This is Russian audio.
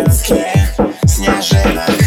Минских снежинок.